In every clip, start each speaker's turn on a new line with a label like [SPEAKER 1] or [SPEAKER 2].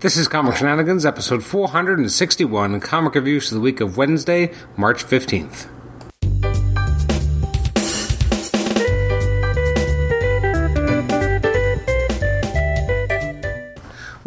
[SPEAKER 1] This is Comic Shenanigans, episode 461, comic reviews for the week of Wednesday, March 15th.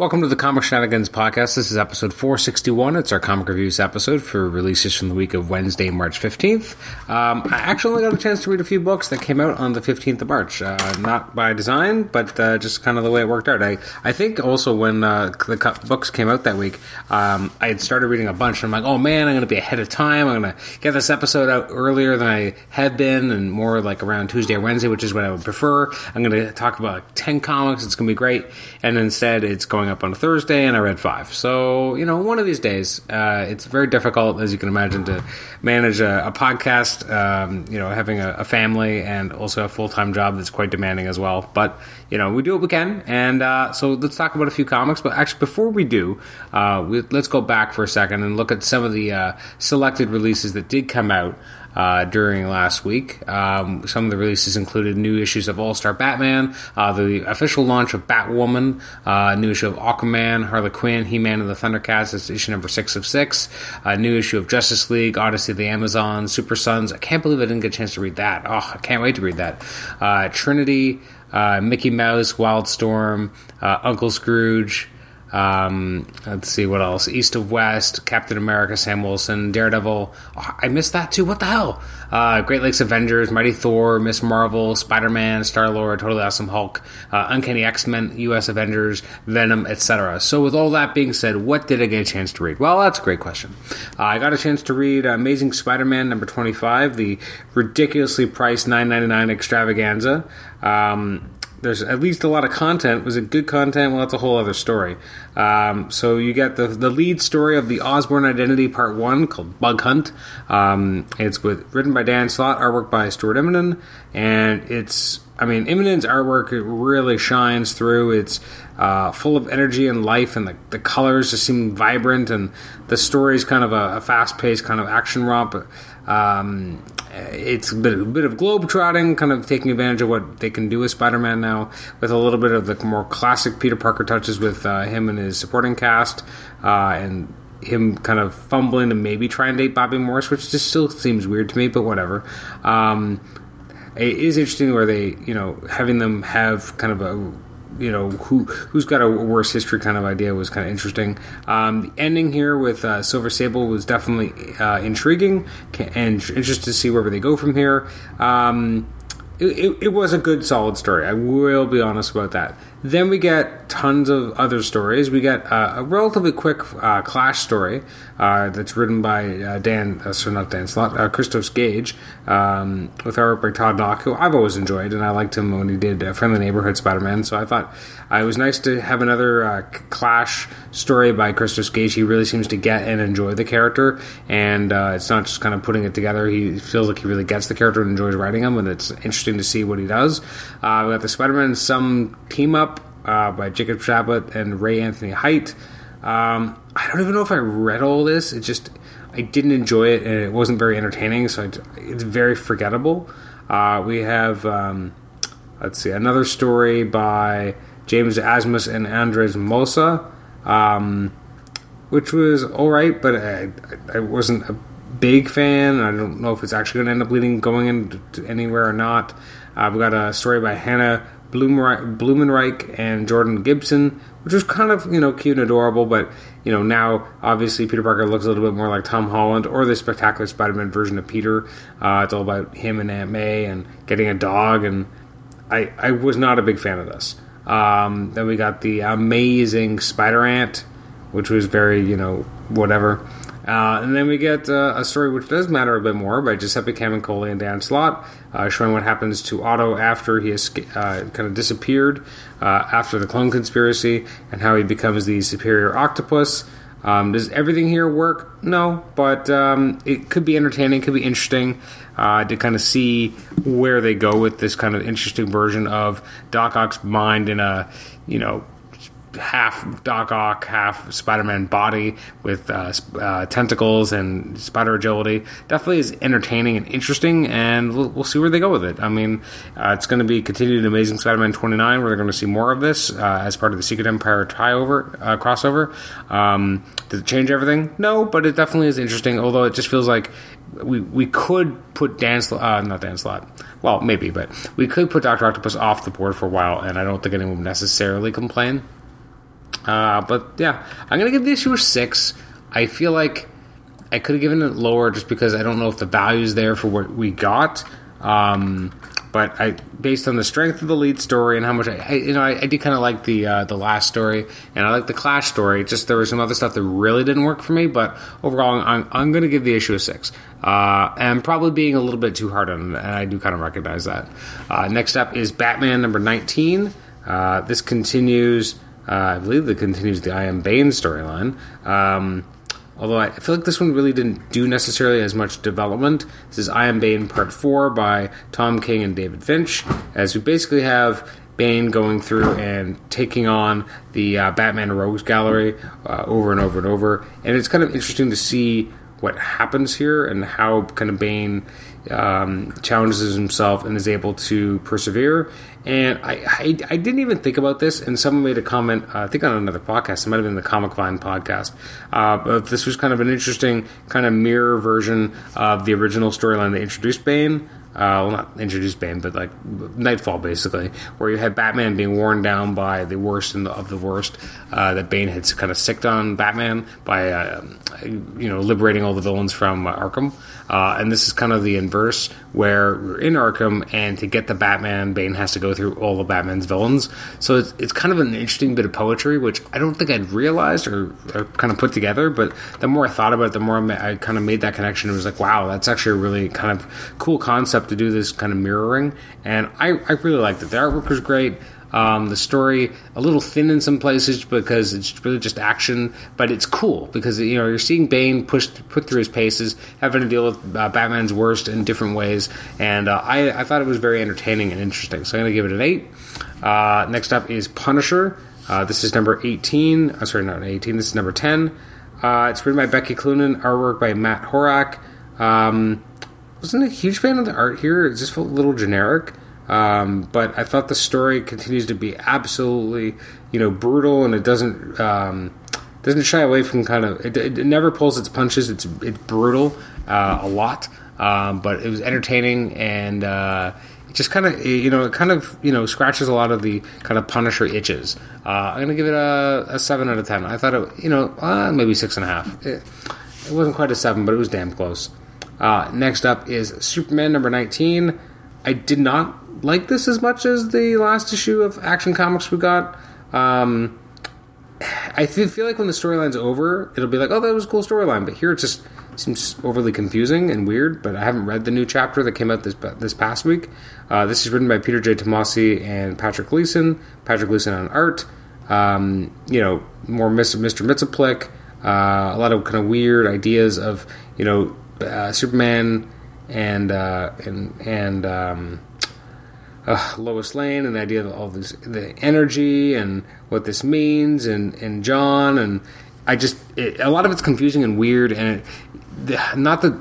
[SPEAKER 1] Welcome to the Comic Shenanigans podcast. This is episode 461. It's our comic reviews episode for releases from the week of Wednesday, March 15th. Um, I actually only got a chance to read a few books that came out on the 15th of March. Uh, not by design, but uh, just kind of the way it worked out. I, I think also when uh, the books came out that week, um, I had started reading a bunch, and I'm like, oh man, I'm going to be ahead of time. I'm going to get this episode out earlier than I had been, and more like around Tuesday or Wednesday, which is what I would prefer. I'm going to talk about like 10 comics. It's going to be great. And instead, it's going up on a Thursday, and I read five. So you know, one of these days, uh, it's very difficult, as you can imagine, to manage a, a podcast. Um, you know, having a, a, family and also a full time job that's quite demanding as well. But you know, we do what we can, and uh, so let's talk about a few comics. But actually, before we do, uh, we, let's go back for a second and look at some of the uh, selected releases that did come out uh, during last week. Um, some of the releases included new issues of All Star Batman, uh, the official launch of Batwoman, uh, new issue of Aquaman, Harley Quinn, He Man, and the Thundercats. That's issue number six of six. A new issue of Justice League, Odyssey of the Amazon, Super Sons. I can't believe I didn't get a chance to read that. Oh, I can't wait to read that. Uh, Trinity. Uh, Mickey Mouse, Wildstorm, uh, Uncle Scrooge, um, let's see what else. East of West, Captain America, Sam Wilson, Daredevil. Oh, I missed that too. What the hell? Uh, Great Lakes Avengers, Mighty Thor, Miss Marvel, Spider Man, Star Lord, Totally Awesome Hulk, uh, Uncanny X Men, U.S. Avengers, Venom, etc. So, with all that being said, what did I get a chance to read? Well, that's a great question. Uh, I got a chance to read Amazing Spider Man number 25, the ridiculously priced 9.99 extravaganza. Um, there's at least a lot of content. Was it good content? Well, that's a whole other story. Um, so you get the the lead story of the Osborn Identity Part One called Bug Hunt. Um, it's with written by Dan Slott, artwork by Stuart Immonen, and it's I mean Immonen's artwork really shines through. It's uh, full of energy and life, and the, the colors just seem vibrant, and the story is kind of a, a fast paced kind of action romp. Um, it's a bit, a bit of globetrotting, kind of taking advantage of what they can do with Spider-Man now, with a little bit of the more classic Peter Parker touches with uh, him and his supporting cast, uh, and him kind of fumbling to maybe try and date Bobbi Morse, which just still seems weird to me, but whatever. Um, it is interesting where they, you know, having them have kind of a you know who who's got a worse history kind of idea was kind of interesting. Um, the ending here with uh, Silver Sable was definitely uh, intriguing and interested to see where they go from here. Um, it, it, it, was a good, solid story. I will be honest about that. Then we get tons of other stories. We get uh, a relatively quick uh, Clash story uh, that's written by uh, Dan, uh, sorry, not Dan Slott, uh, Christos Gage, um, with art by Todd Nauck, who I've always enjoyed, and I liked him when he did uh, Friendly Neighborhood Spider Man. So I thought it was nice to have another Clash story by Christos Gage. He really seems to get and enjoy the character, and it's not just kind of putting it together. He feels like he really gets the character and enjoys writing him, and it's interesting to see what he does. we got the Spider Man some team up uh, by Jacob Chabot and Ray Anthony Height. Um, I don't even know if I read all this. It just I didn't enjoy it, and it wasn't very entertaining. So it's very forgettable. Uh, we have um, let's see another story by James Asmus and Andres Mossa, um, which was all right, but I, I wasn't a big fan. I don't know if it's actually going to end up leading going into anywhere or not. Uh, we've got a story by Hannah Blumenreich and Jordan Gibson, which was kind of you know cute and adorable. But you know now obviously Peter Parker looks a little bit more like Tom Holland or the Spectacular Spider-Man version of Peter. Uh, it's all about him and Aunt May and getting a dog, and I I was not a big fan of this. Um, then we got the amazing Spider Ant, which was very you know whatever. Uh, and then we get uh, a story which does matter a bit more by Giuseppe Camuncoli and Dan Slott, uh, showing what happens to Otto after he has uh, kind of disappeared uh, after the clone conspiracy and how he becomes the superior octopus. Um, does everything here work? No, but um, it could be entertaining, could be interesting uh, to kind of see where they go with this kind of interesting version of Doc Ock's mind in a, you know, half Doc Ock, half Spider Man body with uh, uh, tentacles and spider agility. Definitely is entertaining and interesting, and we'll, we'll see where they go with it. I mean, uh, it's going to be continued in Amazing Spider Man 29, where they're going to see more of this uh, as part of the Secret Empire tie over, uh, crossover. Um, does it change everything? No, but it definitely is interesting, although it just feels like we we could put Dan uh, not Dan Slott. Well, maybe, but we could put Doctor Octopus off the board for a while, and I don't think anyone would necessarily complain. Uh, but yeah, I'm gonna give the issue a six. I feel like I could have given it lower just because I don't know if the value is there for what we got. Um, but I, based on the strength of the lead story and how much I, I you know, I, I did kind of like the uh, the last story, and I like the Clash story. Just there was some other stuff that really didn't work for me, but overall, I'm, I'm going to give the issue a six. Uh, and probably being a little bit too hard on and I do kind of recognize that. Uh, next up is Batman number 19. Uh, this continues, I believe, that continues the I Am Bane storyline. Um, Although I feel like this one really didn't do necessarily as much development. This is I Am Bane Part 4 by Tom King and David Finch, as we basically have Bane going through and taking on the uh, Batman Rogues Gallery uh, over and over and over. And it's kind of interesting to see what happens here and how kind of Bane um, challenges himself and is able to persevere. And I, I, I, didn't even think about this, and someone made a comment, uh, I think on another podcast, it might have been the Comic Vine podcast, uh, but this was kind of an interesting kind of mirror version of the original storyline that introduced Bane. Uh, well, not introduced Bane, but like Nightfall, basically, where you had Batman being worn down by the worst the, of the worst. Uh, that Bane had kind of sicked on Batman by, uh, you know, liberating all the villains from uh, Arkham. Uh, and this is kind of the inverse, where we're in Arkham, and to get the Batman, Bane has to go through all of Batman's villains. So it's, it's kind of an interesting bit of poetry, which I don't think I'd realized or, or kind of put together. But the more I thought about it, the more I, I kind of made that connection. It was like, wow, that's actually a really kind of cool concept to do this kind of mirroring. And I, I really liked it. The artwork was great. Um, the story a little thin in some places because it's really just action, but it's cool because you know you're seeing Bane push put through his paces, having to deal with uh, Batman's worst in different ways, and uh, I, I thought it was very entertaining and interesting. So I'm going to give it an eight. Uh, next up is Punisher. Uh, this is number 18. Uh, sorry, not 18. This is number 10. Uh, it's written by Becky Cloonan, artwork by Matt Horak. Um, wasn't a huge fan of the art here. It just felt a little generic. Um, but I thought the story continues to be absolutely, you know, brutal, and it doesn't um, doesn't shy away from kind of it, it never pulls its punches. It's it's brutal uh, a lot, um, but it was entertaining and. Uh, it just kind of you know it kind of you know scratches a lot of the kind of Punisher itches. Uh, I'm gonna give it a, a, seven out of ten. I thought it you know uh, maybe six and a half. It, it, wasn't quite a seven, but it was damn close. Uh, next up is Superman number nineteen. I did not like this as much as the last issue of Action Comics we got. Um, I feel like when the storyline's over, it'll be like, oh, that was a cool storyline. But here it just seems overly confusing and weird. But I haven't read the new chapter that came out this this past week. Uh, this is written by Peter J. Tomasi and Patrick Gleason. Patrick Gleason on art. Um, you know, more Mr. Mr. Uh, a lot of kind of weird ideas of you know uh, Superman and uh, and and um, uh, Lois Lane and the idea of all this, the energy and what this means, and, and John, and I just it, a lot of it's confusing and weird, and it, not that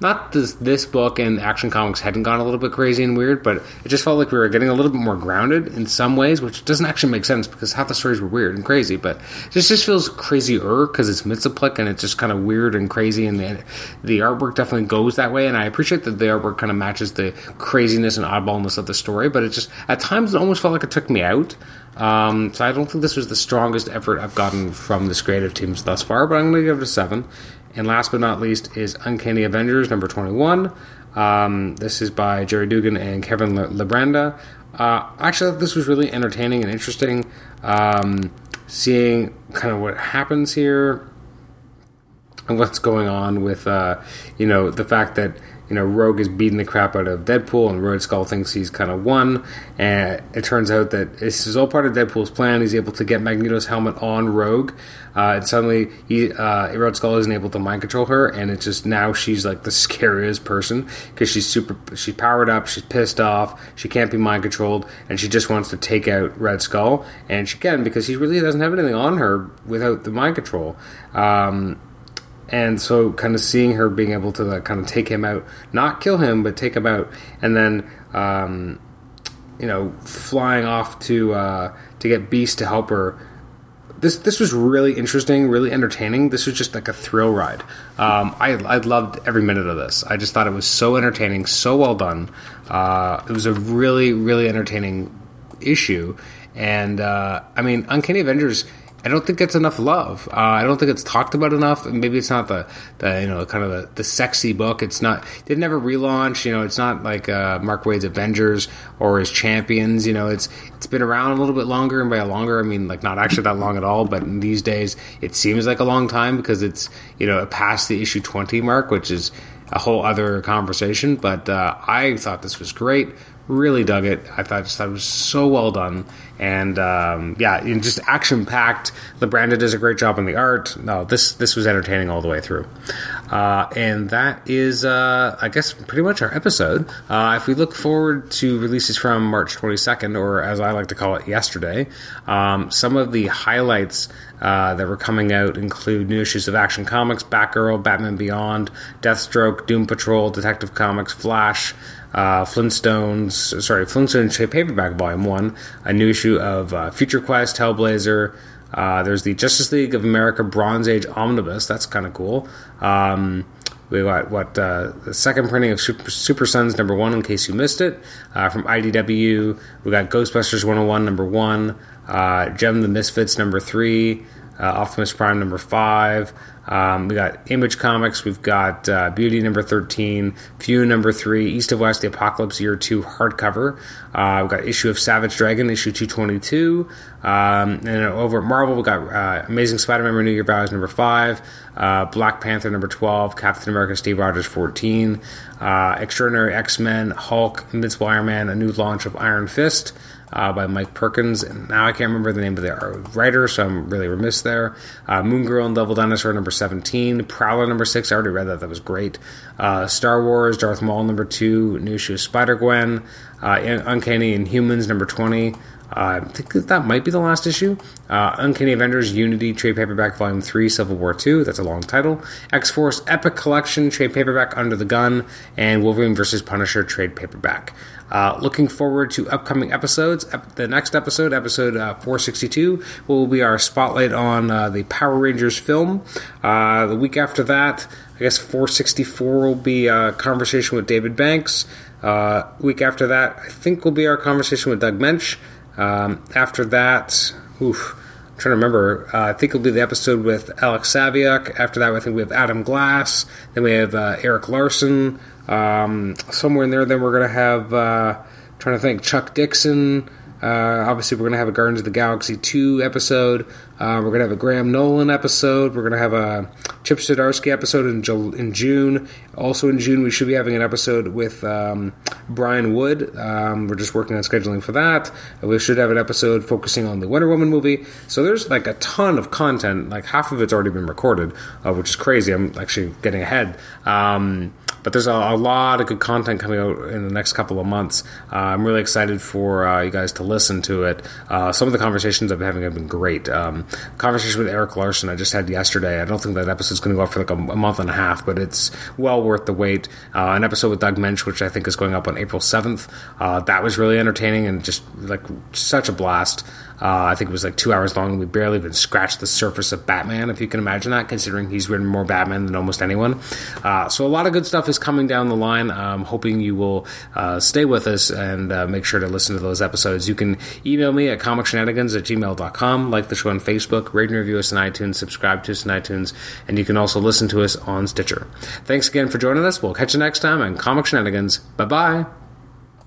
[SPEAKER 1] not this this book and Action Comics hadn't gone a little bit crazy and weird, but it just felt like we were getting a little bit more grounded in some ways, which doesn't actually make sense because half the stories were weird and crazy. But it just just feels crazier because it's Mxyzptlk and it's just kind of weird and crazy, and the, the artwork definitely goes that way. And I appreciate that the artwork kind of matches the craziness and oddballness of the story, but it just at times it almost felt like it took me out. Um, so I don't think this was the strongest effort I've gotten from this creative teams thus far, but I'm going to give it a seven. And last but not least is Uncanny Avengers number 21. Um, this is by Gerry Duggan and Kevin Libranda. Uh, actually, this was really entertaining and interesting. Um, seeing kind of what happens here what's going on with, uh, you know, the fact that you know, Rogue is beating the crap out of Deadpool, and Red Skull thinks he's kind of won. And it turns out that this is all part of Deadpool's plan. He's able to get Magneto's helmet on Rogue, uh, and suddenly he, uh, Red Skull isn't able to mind control her, and it's just now she's like the scariest person because she's super, she's powered up, she's pissed off, she can't be mind controlled, and she just wants to take out Red Skull, and she can because he really doesn't have anything on her without the mind control. Um, and so kind of seeing her being able to like, kind of take him out, not kill him, but take him out, and then um, you know flying off to uh, to get Beast to help her. This this was really interesting, really entertaining. This was just like a thrill ride. Um, I I loved every minute of this. I just thought it was so entertaining, so well done. Uh, it was a really really entertaining issue, and uh, I mean, Uncanny Avengers I don't think it's enough love. Uh, I don't think it's talked about enough. And Maybe it's not the, the you know kind of the, the sexy book. It's not. It never relaunch. You know, it's not like uh, Mark Waid's Avengers or his Champions. You know, it's it's been around a little bit longer, and by longer, I mean like not actually that long at all. But these days, it seems like a long time because it's you know past the issue twenty mark, which is a whole other conversation. But uh, I thought this was great. Really dug it. I thought just thought it was so well done and um, yeah, just action packed. Libranda does a great job on the art. No, this this was entertaining all the way through, uh, and that is, uh, I guess, pretty much our episode. Uh, if we look forward to releases from March 22nd, or as I like to call it, yesterday, um, some of the highlights. Uh, that were coming out include new issues of Action Comics, Batgirl, Batman Beyond, Deathstroke, Doom Patrol, Detective Comics, Flash, uh, Flintstones, sorry, Flintstones trade paperback volume one, a new issue of uh, Future Quest, Hellblazer. Uh, there's the Justice League of America Bronze Age Omnibus. That's kind of cool. Um, we got what uh, the second printing of Super, Super, Sons number one, in case you missed it, uh, from IDW. We got Ghostbusters 101 number one, uh, Jem the Misfits number three, Optimus Prime number five. Um, we got Image Comics. We've got uh, Beauty number 13, Few number 3, East of West, The Apocalypse Year 2 hardcover. Uh, we've got issue of Savage Dragon, issue 222. Um, and over at Marvel, we've got uh, Amazing Spider Man Renew Your Vows number 5, uh, Black Panther number 12, Captain America Steve Rogers 14, uh, Extraordinary X Men, Hulk, Invincible Iron Man, a new launch of Iron Fist uh, by Mike Perkins. And now I can't remember the name of the writer, so I'm really remiss there. Uh, Moon Girl and Devil Dinosaur number 17. Prowler number 6. I already read that. That was great. Uh, Star Wars, Darth Maul number 2. New of Spider Gwen. Uh, Uncanny Inhumans number 20. Uh, I think that that might be the last issue. Uh, Uncanny Avengers Unity Trade Paperback Volume 3 Civil War 2. That's a long title. X Force Epic Collection Trade Paperback Under the Gun. And Wolverine vs. Punisher Trade Paperback. Uh, looking forward to upcoming episodes. The next episode, episode uh, 462, will be our spotlight on uh, the Power Rangers film. Uh, the week after that, I guess 464 will be a conversation with David Banks. Uh, week after that, I think will be our conversation with Doug Moench. Um, after that, oof, I'm trying to remember. Uh, I think it'll be the episode with Alex Saviuk. After that, I think we have Adam Glass. Then we have Erik Larsen Um, somewhere in there, then we're going to have, uh, trying to think, Chuck Dixon. Uh, obviously, we're going to have a Guardians of the Galaxy 2 episode. Uh, we're going to have a Graham Nolan episode. We're going to have a Chip Zdarsky episode in, in June. Also in June, we should be having an episode with um, Brian Wood. Um, we're just working on scheduling for that. We should have an episode focusing on the Wonder Woman movie. So there's like a ton of content. Like half of it's already been recorded, uh, which is crazy. I'm actually getting ahead. Um, but there's a, a, lot of good content coming out in the next couple of months. Uh, I'm really excited for uh, you guys to listen to it. Uh, some of the conversations I've been having have been great. Um, conversation with Erik Larsen I just had yesterday. I don't think that episode's going to go up for like a, a, month and a half, but it's well worth the wait. Uh, an episode with Doug Moench, which I think is going up on April 7th. Uh, that was really entertaining and just like such a blast. Uh, I think it was like two hours long. We barely even scratched the surface of Batman, if you can imagine that, considering he's written more Batman than almost anyone. Uh, so a lot of good stuff is coming down the line. I'm hoping you will uh, stay with us and uh, make sure to listen to those episodes. You can email me at comicshenanigans at gmail.com, like the show on Facebook, rate and review us on iTunes, subscribe to us on iTunes, and you can also listen to us on Stitcher. Thanks again for joining us. We'll catch you next time on Comic Shenanigans. Bye bye.